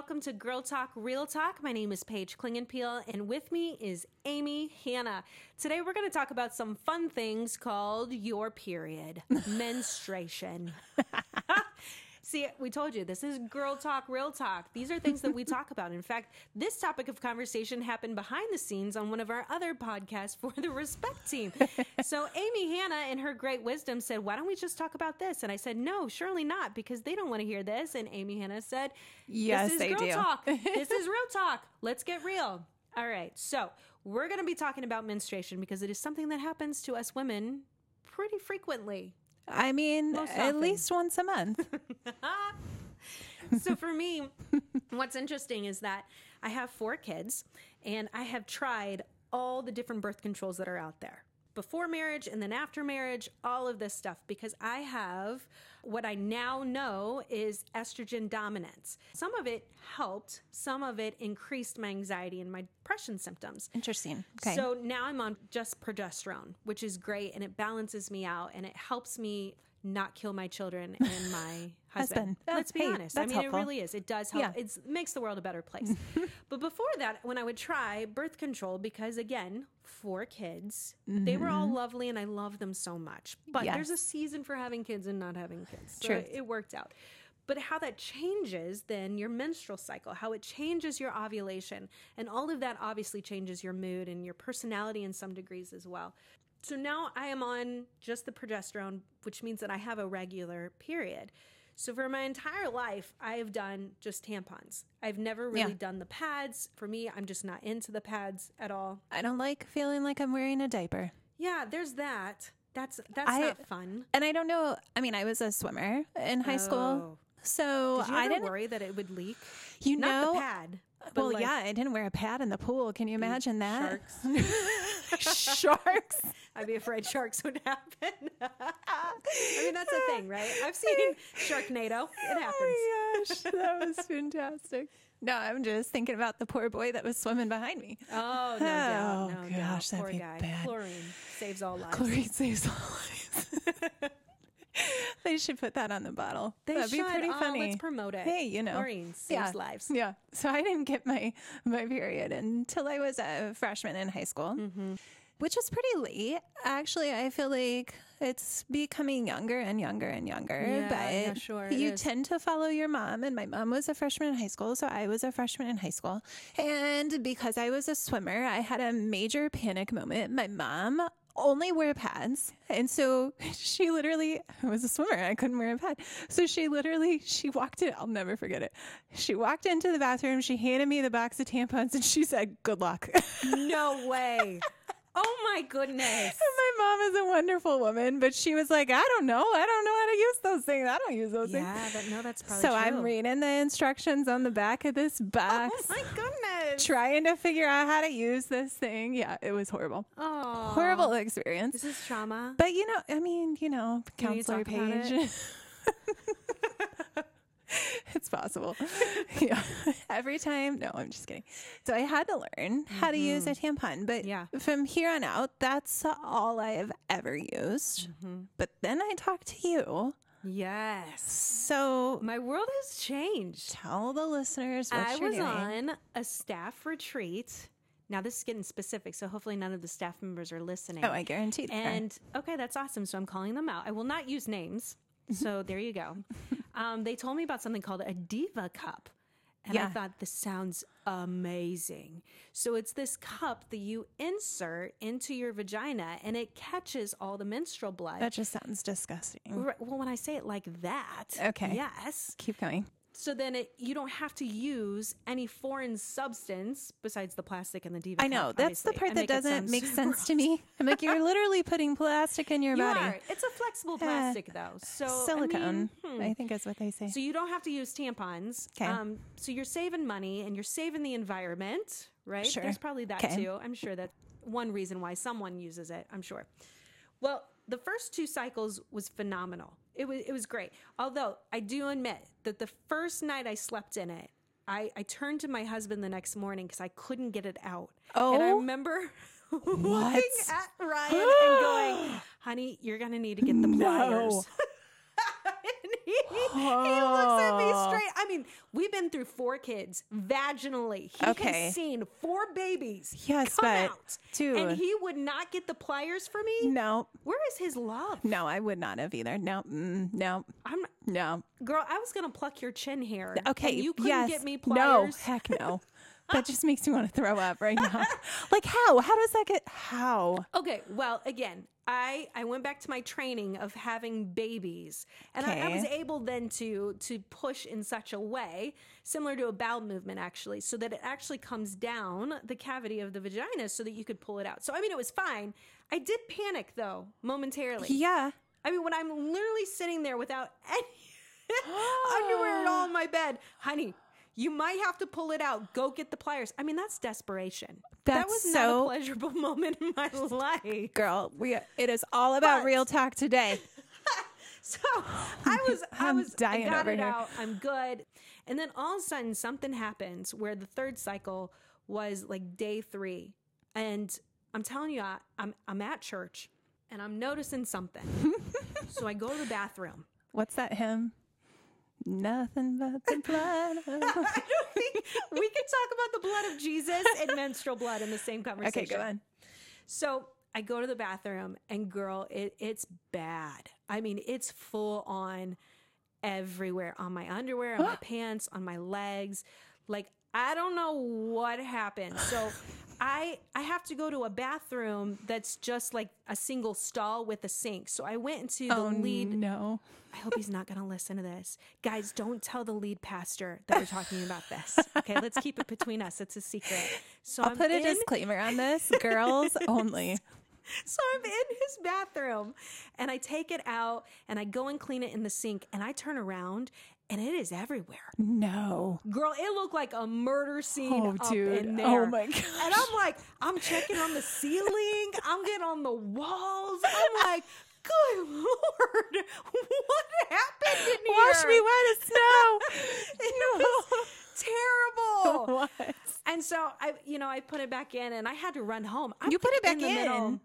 Welcome to Girl Talk Real Talk. My name is Paige Klingenpeel, and with me is Amy Hanna. Today, we're going to talk about some fun things called your period, menstruation. See, we told you this is girl talk, real talk. These are things that we talk about. In fact, this topic of conversation happened behind the scenes on one of our other podcasts for the Respect team. so, Amy Hannah, in her great wisdom, said, Why don't we just talk about this? And I said, No, surely not, because they don't want to hear this. And Amy Hannah said, Yes, This is they girl do. talk. this is real talk. Let's get real. All right. So, we're going to be talking about menstruation because it is something that happens to us women pretty frequently. I mean, Most at often. least once a month. so for me, what's interesting is that I have four kids and I have tried all the different birth controls that are out there. Before marriage and then after marriage, all of this stuff, because I have what I now know is estrogen dominance. Some of it helped, some of it increased my anxiety and my depression symptoms. Interesting. Okay. So now I'm on just progesterone, which is great and it balances me out and it helps me not kill my children and my husband. Husband. Let's be hey, honest. I mean, helpful. it really is. It does help. Yeah. It makes the world a better place. but before that, when I would try birth control, because again, four kids, they were all lovely and I love them so much. But there's a Mm-hmm. Season for having kids and not having kids. So Truth. it worked out. But how that changes then your menstrual cycle, how it changes your ovulation, and all of that obviously changes your mood and your personality in some degrees as well. So now I am on just the progesterone, which means that I have a regular period. So for my entire life, I have done just tampons. I've never really Yeah. done the pads. For me, I'm just not into the pads at all. I don't like feeling like I'm wearing a diaper. Yeah, there's that. That's that's I- not fun. And I don't know. I mean, I was a swimmer in high Oh. school. So Did you I didn't, worry that it would leak? you Not know, the pad. well, like yeah, I didn't wear a pad in the pool. Can you imagine that? Sharks. Sharks. I'd be afraid sharks would happen. I mean, that's a thing, right? I've seen Sharknado. It happens. Oh my gosh, that was fantastic. No, I'm just thinking about the poor boy that was swimming behind me. Oh, no doubt. Oh, No gosh, doubt. that'd Poor be guy. bad. Chlorine saves all lives. Chlorine saves all lives. They should put that on the bottle. They That'd be pretty Oh, funny. let's promote it. Hey, you know, Chlorine saves yeah, lives. Yeah. So I didn't get my my period until I was a freshman in high school, Mm-hmm. which was pretty late. Actually, I feel like it's becoming younger and younger and younger. Yeah, but yeah, sure, you is. tend to follow your mom, and my mom was a freshman in high school, so I was a freshman in high school. And because I was a swimmer, I had a major panic moment. My mom only wear pads. And so she literally I was a swimmer. I couldn't wear a pad. So she literally she walked in, I'll never forget it. She walked into the bathroom, she handed me the box of tampons and she said, Good luck. No way. Oh, my goodness. My mom is a wonderful woman, but she was like, I don't know. I don't know how to use those things. I don't use those Yeah, things. that, no, that's probably So true. I'm reading the instructions on the back of this oh box, Oh, my goodness. trying to figure out how to use this thing. Yeah, it was horrible. Oh, Horrible experience. This is trauma. But you know, I mean, you know, You need to counselor talk about Paige. it's possible. yeah. Every time. No, I'm just kidding. So I had to learn how to use a tampon. But Mm-hmm. Yeah. from here on out, that's all I have ever used. Mm-hmm. But then I talked to you. Yes. So My world has changed. tell the listeners what I was doing. on a staff retreat. Now, this is getting specific, so hopefully none of the staff members are listening. Oh, I guarantee that. And okay, that's awesome. So I'm calling them out. I will not use names. So there you go. Um, they told me about something called a diva cup. And I thought this sounds amazing. So it's this cup that you insert into your vagina and it catches all the menstrual blood. that just sounds disgusting. Well, when I say it like that, Okay. yes. Keep going. So then it, you don't have to use any foreign substance besides the plastic and the diva. I know. That's the part that doesn't make sense to me. I'm like, you're literally putting plastic in your You body. are. It's a flexible plastic, though. So I Silicone, mean, I, hmm. think is what they say. So you don't have to use tampons. 'Kay. Um, so you're saving money and you're saving the environment, right? Sure. There's probably that 'Kay. too. I'm sure that's one reason why someone uses it. I'm sure. Well, the first two cycles was phenomenal. It was it was great. Although I do admit that the first night I slept in it, I, I turned to my husband the next morning because I couldn't get it out. Oh, and I Oh? remember looking at Ryan and going, honey, you're going to need to get the pliers. and he, looks at me straight. I'm mean, we've been through four kids vaginally. He Okay. has seen four babies. Yes, come but, out, dude. and he would not get the pliers for me. No, Where is his love? no, I would not have either. No, mm, no, I'm no. girl. I was gonna pluck your chin hair. Okay, you couldn't yes. get me pliers. No, heck no. that just makes me want to throw up right now. like how? How does that get? How? Okay, well, again, I I went back to my training of having babies, and I, I was able then to to push in such a way similar to a bowel movement, actually, so that it actually comes down the cavity of the vagina, so that you could pull it out. So I mean, it was fine. I did panic though momentarily. Yeah. I mean, when I'm literally sitting there without any underwear at all in my bed, honey. You might have to pull it out. Go get the pliers. I mean, that's desperation. that That's was not so- a pleasurable moment in my life. Girl, we it is all about But- real talk today. So I was, I was, dying I got over it here. out. I'm good. And then all of a sudden, something happens where the third cycle was like day three, and I'm telling you, I, I'm I'm at church, and I'm noticing something. so I go to the bathroom. What's that hymn? Nothing but the blood. I don't think we could talk about the blood of Jesus and menstrual blood in the same conversation. okay, go on. So I go to the bathroom and girl, it, it's bad. I mean, it's full on everywhere on my underwear, on my pants, on my legs. Like, I don't know what happened. So I I have to go to a bathroom that's just like a single stall with a sink. So I went into the Oh lead no. I hope he's not going to listen to this. Guys, don't tell the lead pastor that we're talking about this. Okay, let's keep it between us. It's a secret. So I'll I'm put a in, disclaimer on this. Girls only. So I'm in his bathroom and I take it out and I go and clean it in the sink and I turn around and it is everywhere. No. Girl, it looked like a murder scene Oh, up dude. in Oh, my god. And I'm like, I'm checking on the ceiling. I'm getting on the walls. I'm like, good lord, what happened in here? Wash me wet as snow. It was terrible. what? And so I, you know, I put it back in, and I had to run home. I'm You put it back the middle- in?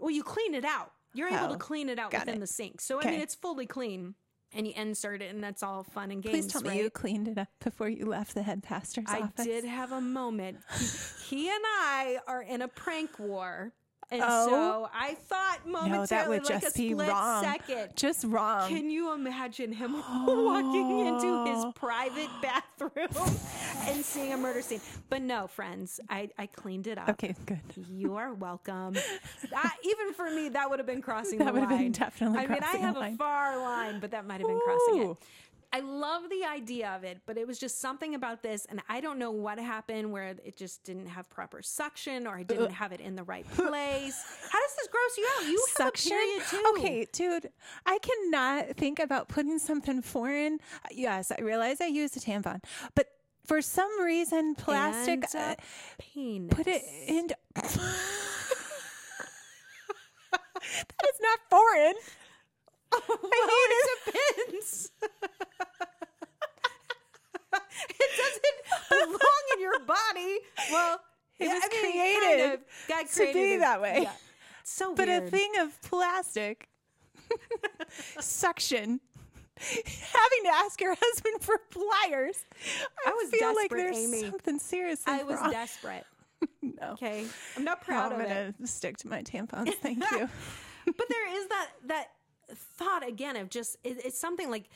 Well, you clean it out. You're able Oh, to clean it out within it. the sink. So I mean, it's fully clean, and you insert it, and that's all fun and games. Please tell me right? you cleaned it up before you left the head pastor's I office. I did have a moment. He, he and I are in a prank war. And Oh. so I thought momentarily, No, that would like just a be wrong. second. Just wrong. Can you imagine him walking into his private bathroom and seeing a murder scene? But no, friends, I, I cleaned it up. okay, good. You are welcome. I, even for me, that would have been crossing That the would have been definitely I mean, I have a line. far line, but that might have been crossing it. I love the idea of it, but it was just something about this, and I don't know what happened where it just didn't have proper suction or I didn't have it in the right place. How does this gross you out? You Suction. have a period too. Okay, dude, I cannot think about putting something foreign. Yes, I realize I used a tampon, but for some reason, plastic. And uh, penis. put it in. that is not foreign. well, it depends. it doesn't belong in your body. Well, It yeah, was I mean, created kind of. God to be created it. that way. Yeah. So But weird. a thing of plastic suction. Having to ask your husband for pliers. I, I was feel like desperate, there's Amy. something serious. I was wrong. desperate. no. Okay, I'm not proud No, I'm of gonna it. stick to my tampons. Thank you. But there is that that thought again of just it, it's something like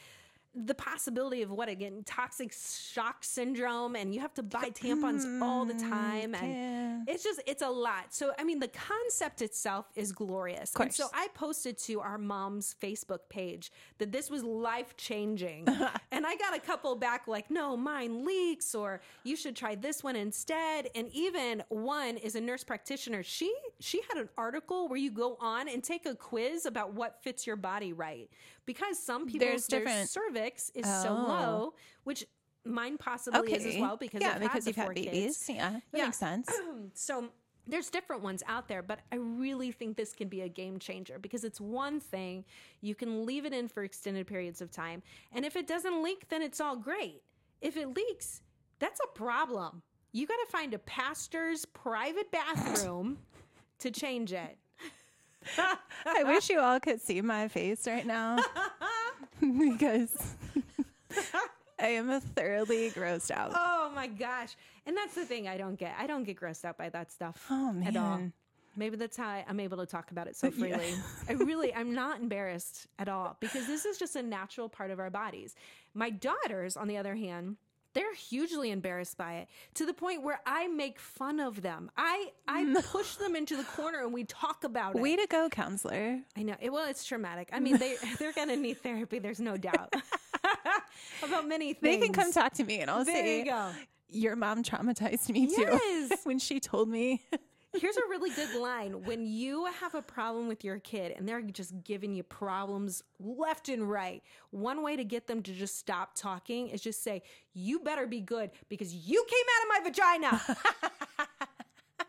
the possibility of what again toxic shock syndrome and you have to buy tampons all the mm, time and yeah. it's just it's a lot. So i mean the concept itself is glorious. And so i posted to our mom's facebook page that this was life changing and i got a couple back like no mine leaks or you should try this one instead. And even one is a nurse practitioner. She she had an article where you go on and take a quiz about what fits your body right because some people There's their different- cervix is so Oh. low which mine possibly is as well because yeah, I've because you've had babies. kids. Yeah, that Yeah. makes sense. So there's different ones out there, but I really think this can be a game changer because it's one thing you can leave it in for extended periods of time, and if it doesn't leak, then it's all great. If it leaks, that's a problem. You got to find a pastor's private bathroom to change it. I wish you all could see my face right now because I am thoroughly grossed out. Oh my gosh. And that's the thing I don't get. I don't get grossed out by that stuff Oh, at all. Maybe that's how I'm able to talk about it so freely. I really, I'm not embarrassed at all because this is just a natural part of our bodies. My daughters, on the other hand, they're hugely embarrassed by it to the point where I make fun of them. I I push them into the corner and we talk about it. Way to go, counselor. I know. It, well, it's traumatic. I mean, they they're gonna need therapy. There's no doubt about many things. They can come talk to me and I'll There say, you go. Your mom traumatized me too. When she told me. Here's a really good line. When you have a problem with your kid and they're just giving you problems left and right, one way to get them to just stop talking is just say, You better be good because you came out of my vagina.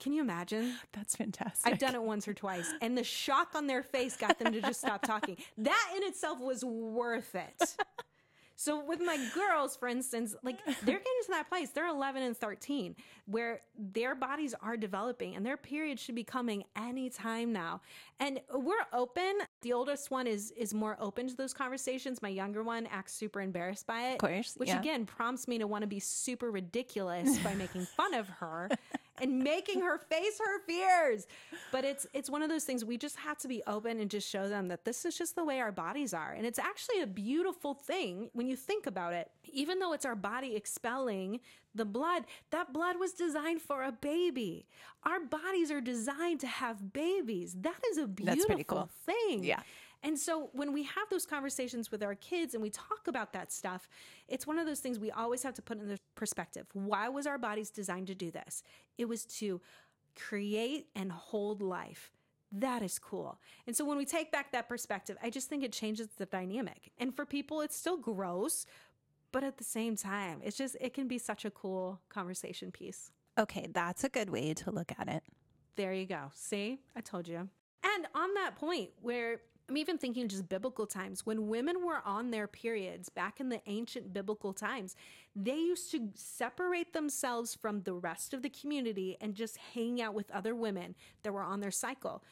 Can you imagine? That's fantastic. I've done it once or twice, and the shock on their face got them to just stop talking. That in itself was worth it. So with my girls, for instance, like they're getting to that place. They're 11 and 13 where their bodies are developing and their period should be coming anytime now. And we're open. The oldest one is is more open to those conversations. My younger one acts super embarrassed by it. Course, Which yeah. again prompts me to want to be super ridiculous by making fun of her and making her face her fears. But it's it's one of those things we just have to be open and just show them that this is just the way our bodies are. And it's actually a beautiful thing when you think about it. Even though it's our body expelling the blood, that blood was designed for a baby. Our bodies are designed to have babies. That is a beautiful That's pretty cool. thing. Yeah. And so when we have those conversations with our kids and we talk about that stuff, it's one of those things we always have to put in the perspective. Why was our bodies designed to do this? It was to create and hold life. That is cool. And so when we take back that perspective, I just think it changes the dynamic. And for people, it's still gross, but at the same time, it's just, it can be such a cool conversation piece. Okay, that's a good way to look at it. There you go. See, I told you. And on that point, where I'm even thinking just biblical times, when women were on their periods back in the ancient biblical times, they used to separate themselves from the rest of the community and just hang out with other women that were on their cycle.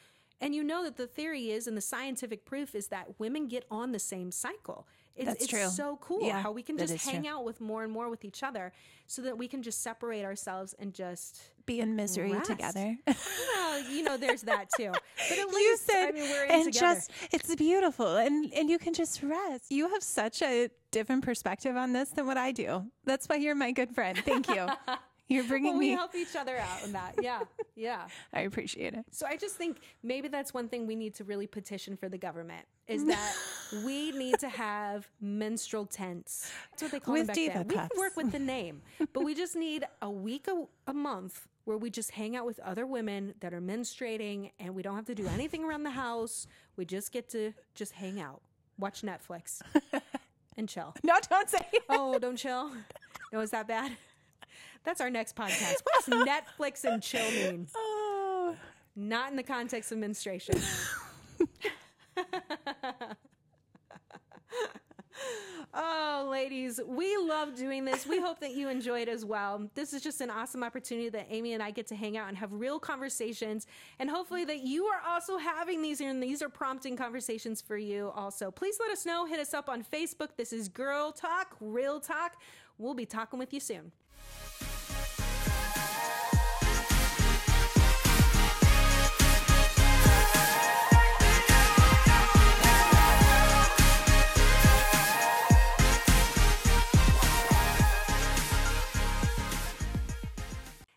And you know that the theory is, and the scientific proof is that women get on the same cycle. It's, That's it's true. so cool Yeah, how we can just hang true. out with more and more with each other so that we can just separate ourselves and just Be in misery Rest. together. well, you know, there's that too. But at you least, said, I mean, we're in and together. just it's beautiful, and and you can just rest. You have such a different perspective on this than what I do. That's why you're my good friend. Thank you. You're bringing well, we me. help each other out in that. Yeah, yeah. I appreciate it. So I just think maybe that's one thing we need to really petition for the government is mm. that we need to have menstrual tents. That's what they call With them back diva then. We can work with the name, but we just need a week a, a month where we just hang out with other women that are menstruating, and we don't have to do anything around the house. We just get to just hang out, watch Netflix, and chill. No, don't say. it. Oh, don't chill. No, oh, is that bad? That's our next podcast. What does Netflix and chill mean? Oh, Not in the context of menstruation. oh, ladies, we love doing this. We hope that you enjoy it as well. This is just an awesome opportunity that Amy and I get to hang out and have real conversations. And hopefully, that you are also having these and these are prompting conversations for you also. Please let us know. Hit us up on Facebook. This is Girl Talk, Real Talk. We'll be talking with you soon.